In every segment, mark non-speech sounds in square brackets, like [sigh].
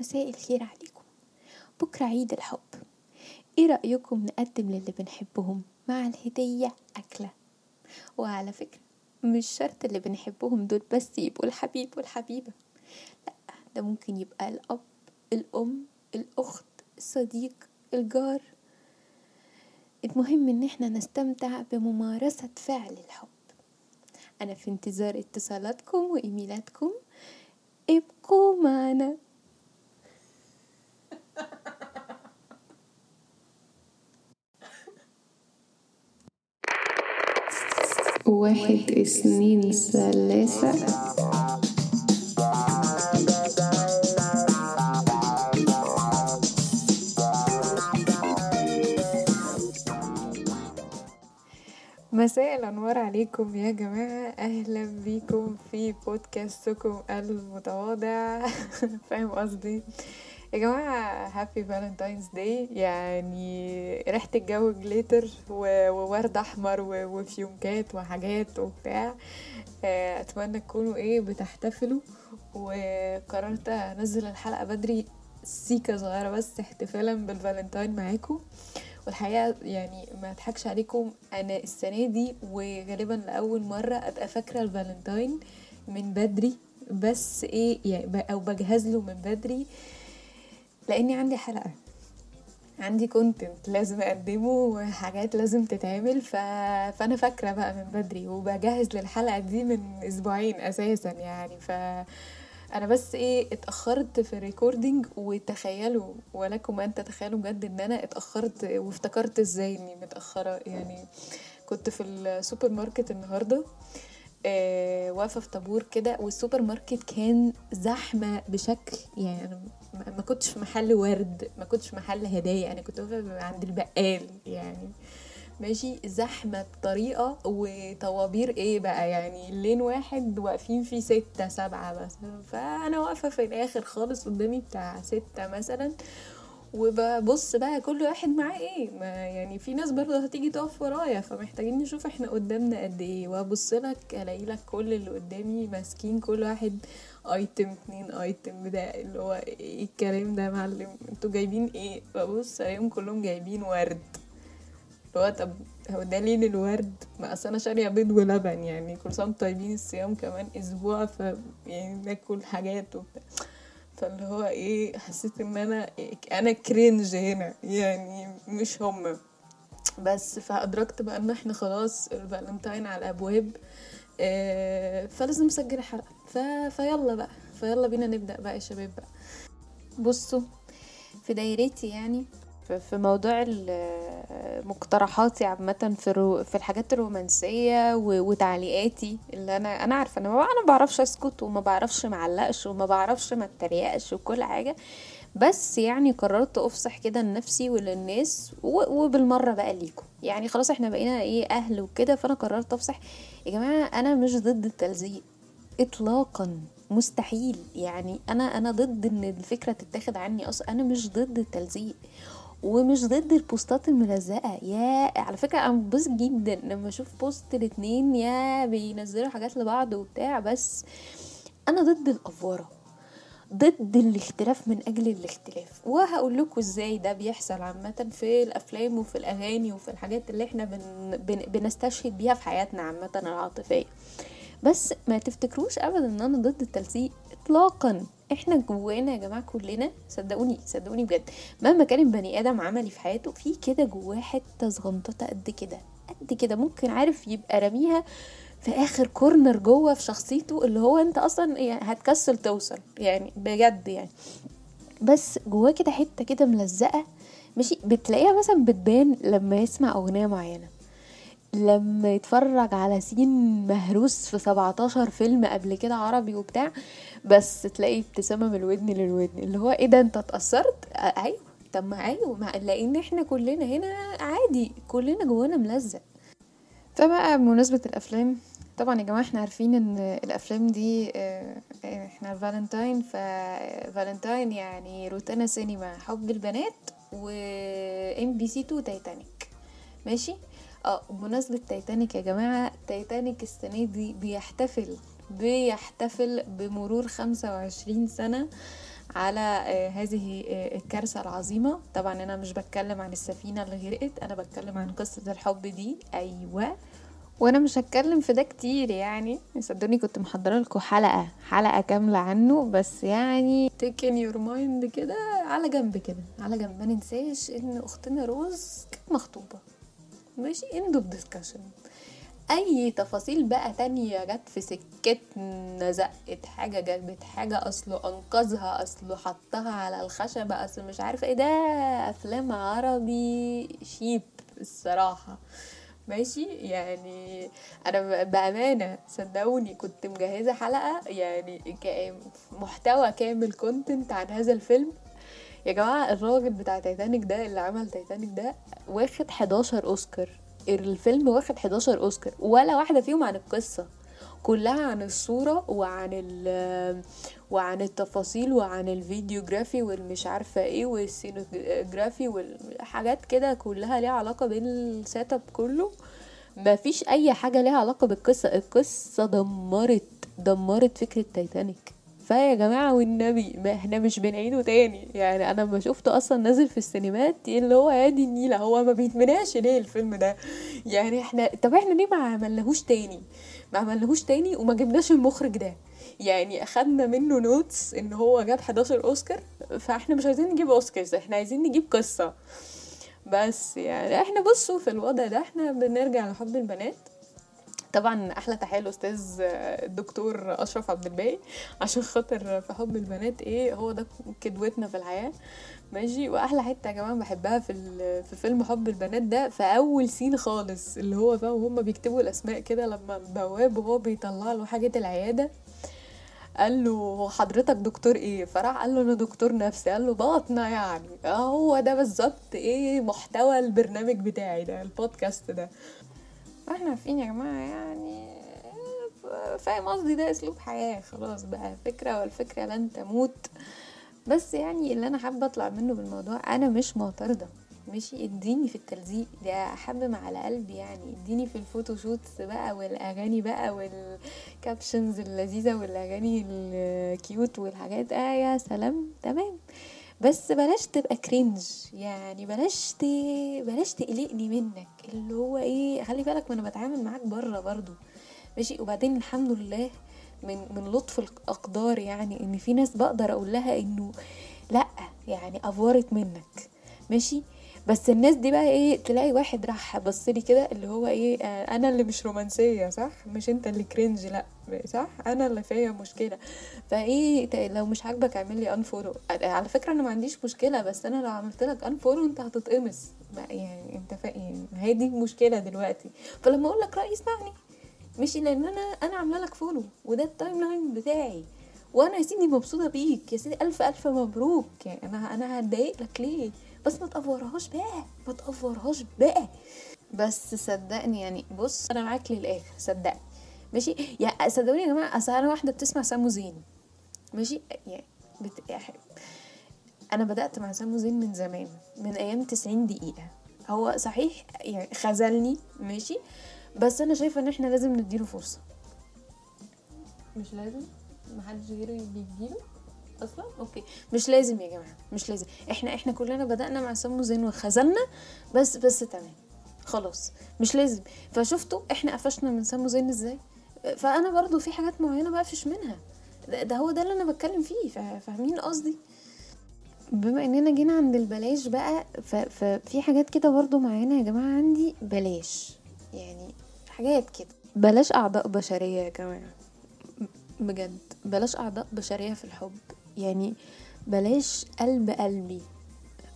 مساء الخير عليكم. بكرة عيد الحب. إيه رأيكم نقدم للي بنحبهم مع الهدية أكلة؟ وعلى فكرة مش شرط اللي بنحبهم دول بس يبقوا الحبيب والحبيبة. لأ ده ممكن يبقى الأب الأم الأخت الصديق الجار. المهم إن إحنا نستمتع بممارسة فعل الحب. أنا في انتظار اتصالاتكم وإيميلاتكم. ابقوا معنا. واحد اثنين ثلاثة. مساء الأنوار عليكم يا جماعة. أهلا بيكم في بودكاستكم المتواضع. [laughs] فاهم قصدي؟ يا جماعة Happy Valentine's Day يعني ريحة الجو glitter وورد أحمر وفيونكات وحاجات وبتاع. آه، أتمنى تكونوا إيه بتحتفلوا. وقررت أنزل الحلقة بدري سيكة صغيرة بس احتفالا بالفالنتاين معاكم. والحقيقة يعني ما أضحكش عليكم أنا السنة دي وغالبا لأول مرة أبقى فاكرة الفالنتاين من بدري. بس إيه يعني أو بجهز له من بدري. لأني عندي حلقة. عندي content لازم أقدمه وحاجات لازم تتعمل ف... فأنا فاكرة بقى من بدري وبجهز للحلقة دي من أسبوعين أساسا يعني. ف أنا بس إيه اتأخرت في ال recording وتخيلوا ولكم أن تتخيلوا بجد إن أنا اتأخرت وافتكرت إزاي إني متأخرة. يعني كنت في السوبر ماركت النهارده آه واقفة في طابور كده والسوبر ماركت كان زحمة بشكل يعني ما كنتش في محل ورد ما كنتش في محل هدايا أنا كنت واقفة عند البقال يعني. ماشي؟ زحمة بطريقة وطوابير إيه بقى؟ يعني lane واحد واقفين فيه ستة سبعة مثلا. فأنا واقفة في الآخر خالص قدامي بتاع ستة مثلا. وببص بقى كل واحد معاه إيه ما يعني في ناس برضه هتيجي تقف ورايا فمحتاجين نشوف إحنا قدامنا قد إيه. وابص لك الاقي لك كل اللي قدامي ماسكين كل واحد ايتم اتنين ايتم بدا اللي هو إيه الكلام ده يا معلم؟ أنتوا جايبين إيه؟ ببص الاقيهم كلهم جايبين ورد. اللي هو طب هو ده ليه للورد؟ ما اصل أنا شارية بيض ولبن يعني كل سنة طيبين الصيام كمان أسبوع ف يعني ناكل حاجات وبتاع. فاللي هو إيه حسيت إن أنا أنا cringe هنا يعني مش هما بس فأدركت بقى إن إحنا خلاص الفالنتاين على الأبواب آه فلازم نسجل الحلقة. ف... فيلا بقى فيلا بينا نبدأ بقى يا شباب بقى. بصوا في دايرتي يعني في موضوع مقترحاتي عامة في الرو... في الحاجات الرومانسية و... وتعليقاتي اللي أنا أنا عارفة أنا أنا ما بعرفش أسكت وما بعرفش معلقش وما بعرفش ما أتريقش وكل حاجة. بس يعني قررت افصح كده لنفسي وللناس و... وبالمرة بقى ليكم. يعني خلاص إحنا بقينا إيه أهل وكده فأنا قررت افصح يا جماعة أنا مش ضد التلزيق اطلاقا مستحيل. يعني أنا أنا ضد إن الفكرة تتاخد عني أصلا أنا مش ضد التلزيق. ومش ضد البوستات الملزقة. يا على فكرة أنا ببسط جدا لما أشوف بوست الاتنين يا بينزلوا حاجات لبعض وبتاع بس أنا ضد الأفورة ضد الاختلاف من أجل الاختلاف. وهقول لكم إزاي ده بيحصل عامة في الأفلام وفي الأغاني وفي الحاجات اللي إحنا بن بن بنستشهد بيها في حياتنا عامة العاطفية. بس ما تفتكروش ابدا إن أنا ضد التلزيق اطلاقا. إحنا جوانا يا جماعة كلنا صدقوني صدقوني بجد. مهما كان البني آدم عملي في حياته في كده جواه حتة صغنططه قد كده قد كده. ممكن عارف يبقى رميها في آخر كورنر جوه في شخصيته اللي هو أنت أصلا هتكسل توصل يعني بجد يعني. بس جواه كده حتة كده ملزقة ماشي؟ بتلاقيها مثلا بتبان لما يسمع أغنية معينة. لما يتفرج على سين مهروس في 17 فيلم قبل كده عربي وبتاع بس تلاقي ابتسامة من الودن للودن اللي هو إيه ده أنت اتأثرت؟ أيوه. طب ما أيوه لأن إحنا كلنا هنا عادي كلنا جوانا ملزق. فبقى بمناسبة الأفلام طبعا يا جماعة إحنا عارفين إن الأفلام دي إحنا valentine valentine يعني روتانا سينما حب البنات و إم بي سي 2 تايتانيك. ماشي؟ آه بمناسبة تايتانيك يا جماعة تايتانيك السنة دي بيحتفل بيحتفل بمرور خمسة وعشرين سنة على آه، هذه آه، الكارثة العظيمة. طبعا أنا مش بتكلم عن السفينة اللي غرقت أنا بتكلم عن قصة الحب دي. أيوه. وأنا مش هتكلم في ده كتير يعني. صدقوني كنت محضرة لكم حلقة حلقة كاملة عنه بس يعني taken يور mind كده على جنب كده على جنب. ما ننساش إن أختنا روز كانت مخطوبة. ماشي end of discussion أي تفاصيل بقى تانية جت في سكتنا زقت حاجة جابت حاجة اصله أنقذها اصله حطها على الخشبة اصله مش عارفة إيه ده أفلام عربي cheap الصراحة. ماشي؟ يعني أنا بأمانة صدقوني كنت مجهزة حلقة يعني محتوى كامل content عن هذا الفيلم. يا جماعة الراجل بتاع تايتانيك ده اللي عمل تايتانيك ده واخد 11 أوسكار. الفيلم واخد 11 أوسكار ولا واحدة فيهم عن القصة. كلها عن الصورة وعن ال وعن التفاصيل وعن ال videography والمش عارفة إيه وال scenography والحاجات كده كلها ليها علاقة بال setup كله. مفيش أي حاجة ليها علاقة بالقصة. القصة دمرت دمرت فكرة تايتانيك فيا جماعة والنبي ما إحنا مش بنعيده تاني. يعني أنا ما شفته أصلا نازل في السينمات اللي هو يا دي النيلة هو ما بيتمناش ليه الفيلم ده؟ يعني إحنا طب إحنا ليه ما عملناهوش تاني؟ ما عملناهوش تاني وما جبناش المخرج ده. يعني أخدنا منه notes إن هو جاب 11 أوسكار فإحنا مش عايزين نجيب أوسكارز إحنا عايزين نجيب قصة. بس يعني إحنا بصوا في الوضع ده إحنا بنرجع لحب البنات. طبعا أحلى تحية الاستاذ الدكتور أشرف عبد الباقي عشان خاطر في حب البنات إيه هو ده كدوتنا في الحياة. ماشي؟ وأحلى حتة يا جماعة بحبها في في فيلم حب البنات ده في أول سين خالص اللي هو بقى وهم بيكتبوا الأسماء كده لما البواب وهو بيطلع له حاجة العيادة قال له حضرتك دكتور إيه؟ فراح قال له أنا دكتور نفسي قال له باطنة يعني. آه هو ده بالظبط إيه محتوى البرنامج بتاعي ده البودكاست ده. إحنا عارفين يا جماعة يعني فاهم قصدي؟ ده أسلوب حياة خلاص بقى. فكرة والفكرة لن تموت. بس يعني اللي أنا حابة أطلع منه بالموضوع أنا مش معترضة. ماشي اديني في التلزيق. ده ما على قلبي يعني. اديني في ال photoshoots بقى والأغاني بقى وال captions اللذيذة والأغاني ال cute والحاجات. آه يا سلام. تمام. بس بلاش تبقى cringe يعني بلاش ت... بلاش تقلقني منك. اللي هو إيه خلي بالك ما أنا بتعامل معاك بره برضو. ماشي؟ وبعدين الحمد لله من من لطف الأقدار يعني إن في ناس بقدر أقول لها إنه لأ يعني أفورت منك. ماشي؟ بس الناس دي بقى إيه تلاقي واحد راح بصلي كده اللي هو إيه آه أنا اللي مش رومانسية صح؟ مش أنت اللي cringe لأ صح؟ أنا اللي فيا مشكلة. فإيه لو مش عاجبك اعمل لي unfollow على فكرة أنا ما عنديش مشكلة بس أنا لو عملت لك unfollow أنت هتتقمص. يعني أنت فا يعني هي دي المشكلة دلوقتي. فلما أقول لك رايي اسمعني. مش لأن أنا أنا عاملة لك follow وده ال timeline بتاعي. وأنا يا سيدي مبسوطة بيك يا سيدي ألف ألف مبروك. يعني أنا أنا هتضايق لك ليه؟ بس ما تقفرهاش بقى ما تقفرهاش بقى. بس صدقني يعني بص أنا معاك للآخر صدقني. ماشي؟ يا صدقوني يا جماعة أصل أنا واحدة بتسمع سامو زين. ماشي؟ يعني بت... يعني أنا بدأت مع سامو زين من زمان من أيام 90 دقيقة. هو صحيح يعني خذلني ماشي؟ بس أنا شايفة إن إحنا لازم نديله فرصة. مش لازم؟ محدش غيره بيديله أصلا؟ أوكي. مش لازم يا جماعة مش لازم. إحنا إحنا كلنا بدأنا مع سمو زين وخذلنا بس بس تمام. خلاص. مش لازم. فشفتوا إحنا قفشنا من سمو زين إزاي؟ فأنا برضو في حاجات معينة بقفش منها. ده, ده هو ده اللي أنا بتكلم فيه. فا- فاهمين قصدي؟ بما إننا جينا عند البلاش بقى ففي حاجات كده برضو معينة يا جماعة عندي. بلاش. يعني حاجات كده. بلاش أعضاء بشرية يا جماعة. بجد. بلاش أعضاء بشرية في الحب. يعني بلاش قلب قلبي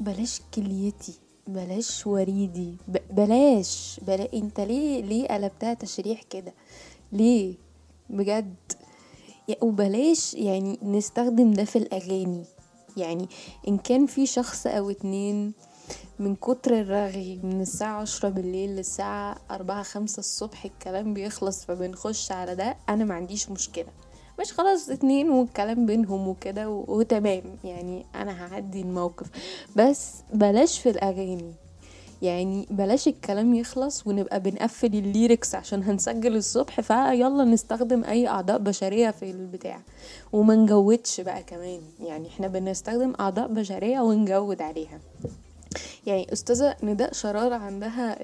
بلاش كليتي بلاش وريدي. بلاش بلا... انت ليه ليه قلبتها تشريح كده؟ ليه؟ بجد. وبلاش يعني نستخدم ده في الأغاني. يعني إن كان في شخص أو اتنين من كتر الرغي من الساعة عشرة بالليل للساعة أربعة خمسة الصبح الكلام بيخلص فبنخش على ده أنا ما عنديش مشكلة. مش خلاص اتنين والكلام بينهم وكده وتمام. يعني أنا هعدي الموقف. بس بلاش في الأغاني. يعني بلاش الكلام يخلص ونبقى بنقفل ال lyrics عشان هنسجل الصبح فيلا نستخدم أي أعضاء بشرية في البتاع. وما نجودش بقى كمان. يعني إحنا بنستخدم أعضاء بشرية ونجود عليها. يعني أستاذة نداء شرار عندها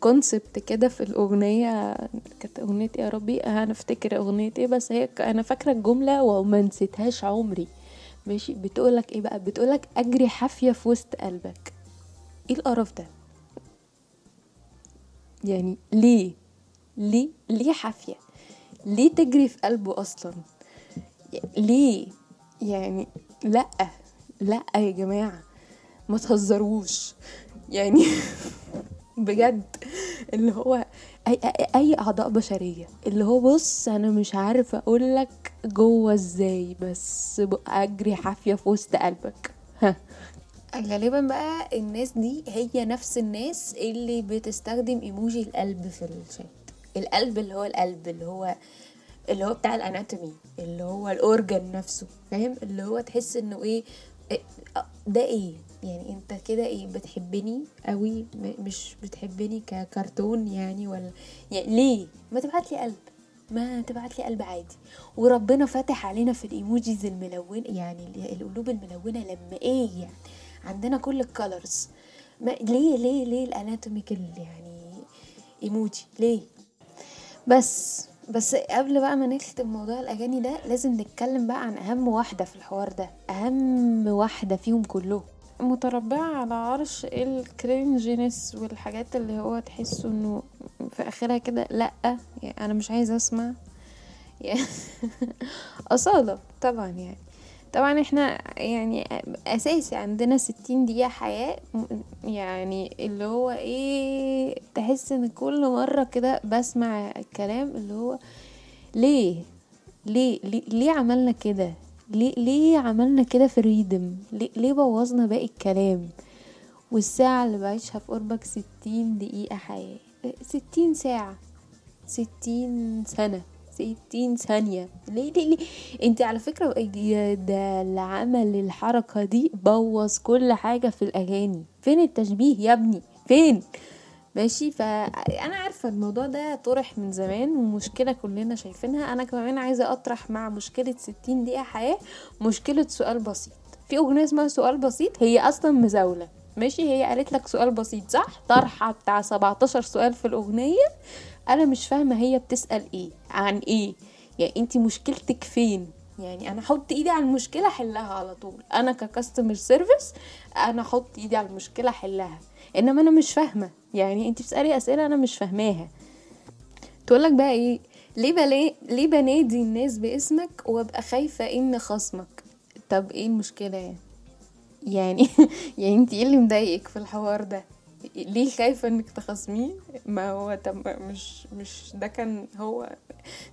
concept كده في الأغنية. كانت أغنية إيه يا ربي؟ هنفتكر أغنية إيه بس هي أنا فاكرة الجملة وما نسيتهاش عمري. ماشي؟ بتقولك إيه بقى؟ بتقولك أجري حافية في وسط قلبك. إيه القرف ده؟ يعني ليه؟ ليه؟ ليه حافية؟ ليه تجري في قلبه أصلا؟ ليه؟ يعني لأ. لأ يا جماعة. ما تهزروش. يعني [laughs] بجد اللي هو اي اي أعضاء بشرية. اللي هو بص أنا مش عارفة أقول لك جوه إزاي بس أجري حافية في وسط قلبك. ها. غالبا بقى الناس دي هي نفس الناس اللي بتستخدم إيموجي القلب في الشات. القلب اللي هو القلب اللي هو اللي هو بتاع الأناتومي اللي هو الاورجن نفسه فاهم؟ اللي هو تحس إنه إيه ده إيه؟ يعني انت كده إيه بتحبني قوي مش بتحبني ككرتون يعني ولا يعني ليه؟ ما تبعت لي قلب ما تبعت لي قلب عادي. وربنا فاتح علينا في ال emojis الملونه يعني القلوب الملونة لما إيه يعني عندنا كل ال colors ما ليه ليه ليه ال anatomical يعني ايموجي ليه؟ بس بس قبل بقى ما نختم موضوع الأغاني ده لازم نتكلم بقى عن أهم واحدة في الحوار ده. أهم واحدة فيهم كلهم. متربعة على عرش ال cringeness والحاجات اللي هو تحسه إنه في آخرها كده لأ يعني أنا مش عايزة أسمع. [laughs] أصالة طبعا يعني. طبعا إحنا يعني أساسي عندنا ستين دقيقة حياة يعني اللي هو إيه تحس إن كل مرة كده بسمع الكلام اللي هو ليه؟ ليه؟ ليه, ليه عملنا كده؟ ليه ليه عملنا كده في الريدم؟ ليه, ليه بوظنا باقي الكلام؟ والساعة اللي بعيشها في قربك ستين دقيقة حياة. ستين ساعة. ستين سنة. ستين ثانية. ليه ليه ليه؟ انت على فكرة ده اللي عمل الحركة دي بوظ كل حاجة في الأغاني. فين التشبيه يا ابني؟ فين؟ ماشي؟ فانا عارفة الموضوع ده طرح من زمان ومشكلة كلنا شايفينها. أنا كمان عايزة أطرح مع مشكلة ستين دقيقة حياة مشكلة سؤال بسيط. في أغنية اسمها سؤال بسيط هي أصلا مزاولة. ماشي؟ هي قالت لك سؤال بسيط صح؟ طرحة بتاع 17 سؤال في الأغنية. أنا مش فاهمة هي بتسأل إيه؟ عن إيه؟ يعني انت مشكلتك فين؟ يعني أنا أحط إيدي على المشكلة أحلها على طول. أنا ككاستمر سيرفيس أنا أحط إيدي على المشكلة أحلها. إنما أنا مش فاهمة. يعني انت بتسألي أسئلة أنا مش فاهماها. تقولك بقى إيه؟ ليه بلا... ليه بنادي الناس باسمك وأبقى خايفة ان خصمك؟ طب إيه المشكلة يعني يعني؟ [laughs] يعني انت إيه اللي مضايقك في الحوار ده؟ ليه خايفة إنك تخصميه ما هو طب مش مش ده كان هو.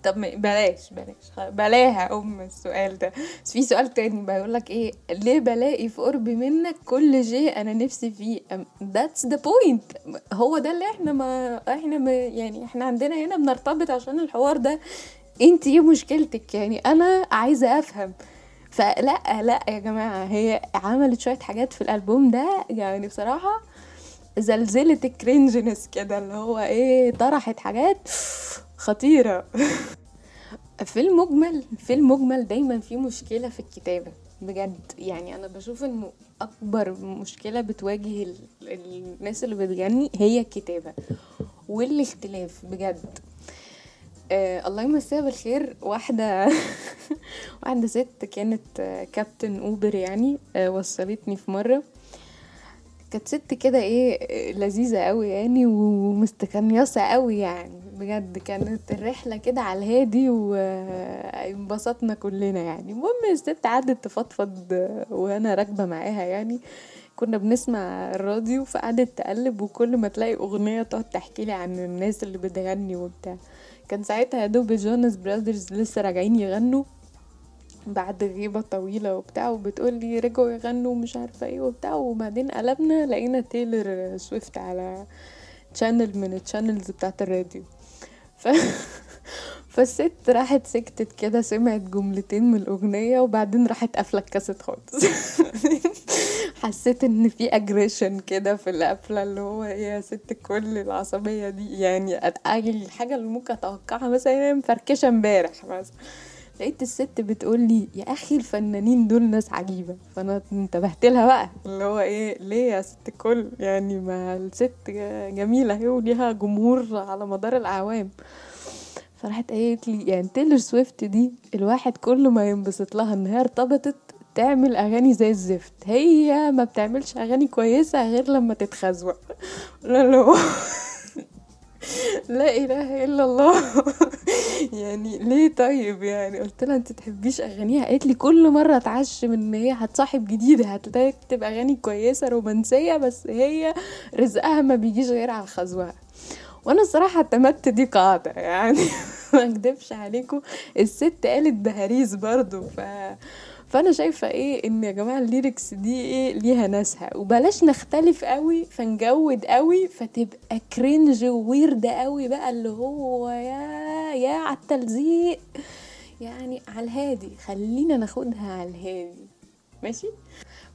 طب بلاش بلاش. بلاها أم السؤال ده. بس في سؤال تاني بيقول لك إيه؟ ليه بلاقي في قرب منك كل شيء أنا نفسي فيه؟ that's the point هو ده اللي إحنا ما إحنا ما يعني إحنا عندنا هنا بنرتبط عشان الحوار ده. أنت إيه مشكلتك؟ يعني أنا عايزة أفهم. فلأ لأ يا جماعة هي عملت شوية حاجات في الألبوم ده. يعني بصراحة زلزلة الكرنجنس كده اللي هو إيه طرحت حاجات خطيرة. في المجمل في المجمل دايما في مشكلة في الكتابة بجد. يعني أنا بشوف إنه أكبر مشكلة بتواجه الناس اللي بتغني هي الكتابة والاختلاف بجد. آه الله يمسيها بالخير واحدة [laughs] واحدة ست كانت كابتن اوبر يعني آه وصلتني في مرة. كانت ست كده إيه لذيذة قوي يعني ومستكنيصة قوي يعني. بجد كانت الرحلة كده على الهادي وانبسطنا كلنا يعني. المهم الست قعدت تفضفض وأنا راكبة معاها يعني. كنا بنسمع الراديو فقعدت تقلب وكل ما تلاقي أغنية تقعد تحكي لي عن الناس اللي بتغني وبتاع. كان ساعتها يا دوب جوناس براذرز لسه راجعين يغنوا. بعد غيبة طويلة وبتاع وبتقول لي رجعوا يغنوا مش عارفة إيه وبتاع. وبعدين قلبنا لقينا تايلر سويفت على channel من ال channels بتاعت الراديو. ف... [laughs] فالست راحت سكتت كده سمعت جملتين من الأغنية وبعدين راحت قافلة الكاسيت خالص. [laughs] حسيت إن في aggression كده في القفله اللي هو إيه يا ست كل العصبية دي. يعني الحاجة اللي ممكن أتوقعها مثلا هي مفركشة امبارح مثلا. لقيت الست بتقول لي يا أخي الفنانين دول ناس عجيبة. فأنا انتبهت لها بقى. اللي هو إيه ليه يا ست الكل يعني ما الست جميلة أهي وليها جمهور على مدار الأعوام. فراحت قالت لي يعني تيلر سويفت دي الواحد كل ما ينبسط لها ان هي ارتبطت تعمل أغاني زي الزفت. هي ما بتعملش أغاني كويسة غير لما تتخزوق. [laughs] لا لا إله إلا الله. يعني ليه طيب؟ يعني قلت لها أنت تحبيش أغانيها؟ قالت لي كل مرة اتعشم إن هي هتصاحب جديده هتلاقي تكتب أغاني كويسة رومانسية بس هي رزقها ما بيجيش غير على الخزوقه وأنا الصراحة اعتمدت دي قاعدة يعني [laughs] ما أكدبش عليكم. الست قالت بهاريز برضو ف فأنا شايفة إيه إن يا جماعة ال lyrics دي إيه ليها ناسها وبلاش نختلف قوي فنجود قوي فتبقى cringe و weird قوي بقى اللي هو يا يا على التلزيق. يعني على الهادي خلينا ناخدها على الهادي. ماشي؟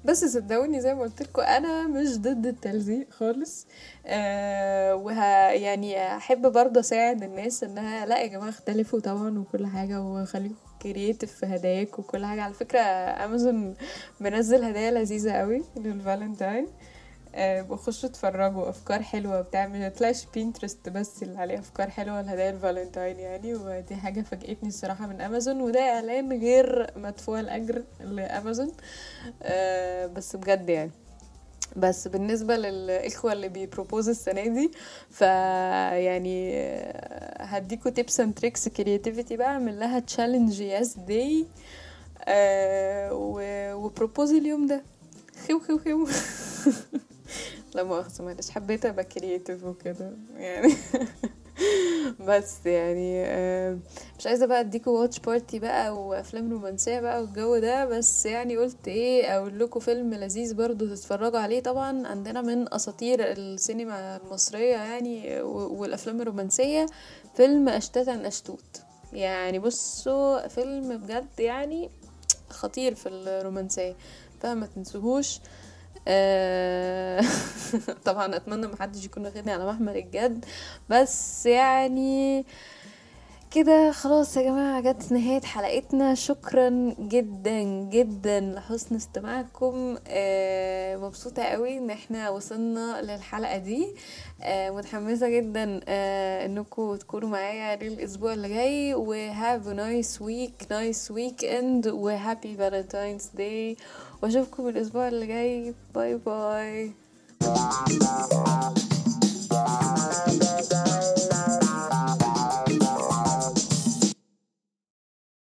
بس صدقوني زي ما قلت أنا مش ضد التلزيق خالص. آه وه يعني أحب برضه أساعد الناس إنها لأ يا جماعة اختلفوا طبعا وكل حاجة وخليكم creative في هداياك وكل حاجة. على فكرة أمازون منزل هدايا لذيذة قوي للفالنتاين. أه بخشوا اتفرجوا. أفكار حلوة بتعمل متلاقيش بينترست بس اللي عليه أفكار حلوة لهدايا الفالنتاين يعني. ودي حاجة فاجئتني الصراحة من أمازون. وده إعلان غير مدفوع الأجر لأمازون. أه بس بجد يعني. بس بالنسبة للإخوة اللي بي propose السنة دي فيعني هديكوا tips and tricks creativity بقى اعمل لها yes day آه و propose اليوم ده. خيو خيو خيو. [laughs] لا مؤاخذة معلش. حبيت أبقى creative وكده يعني. [laughs] [laughs] بس يعني مش عايزة بقى أديكوا watch party بقى وأفلام رومانسية بقى والجو ده بس يعني قلت إيه أقول لكم فيلم لذيذ برضو تتفرجوا عليه. طبعا عندنا من أساطير السينما المصرية يعني والأفلام الرومانسية فيلم اشتتا أشتوت. يعني بصوا فيلم بجد يعني خطير في الرومانسية فما تنسوهوش. آه [laughs] طبعا أتمنى محدش يكون واخدني على محمل الجد بس يعني كده خلاص يا جماعة جت نهاية حلقتنا. شكرا جدا جدا لحسن استماعكم. آه مبسوطة قوي إن إحنا وصلنا للحلقة دي. آه متحمسة جدا آه انكم تكونوا معايا للأسبوع اللي جاي. و have a nice week nice weekend. و happy valentine's day. وأشوفكم الأسبوع اللي جاي. باي باي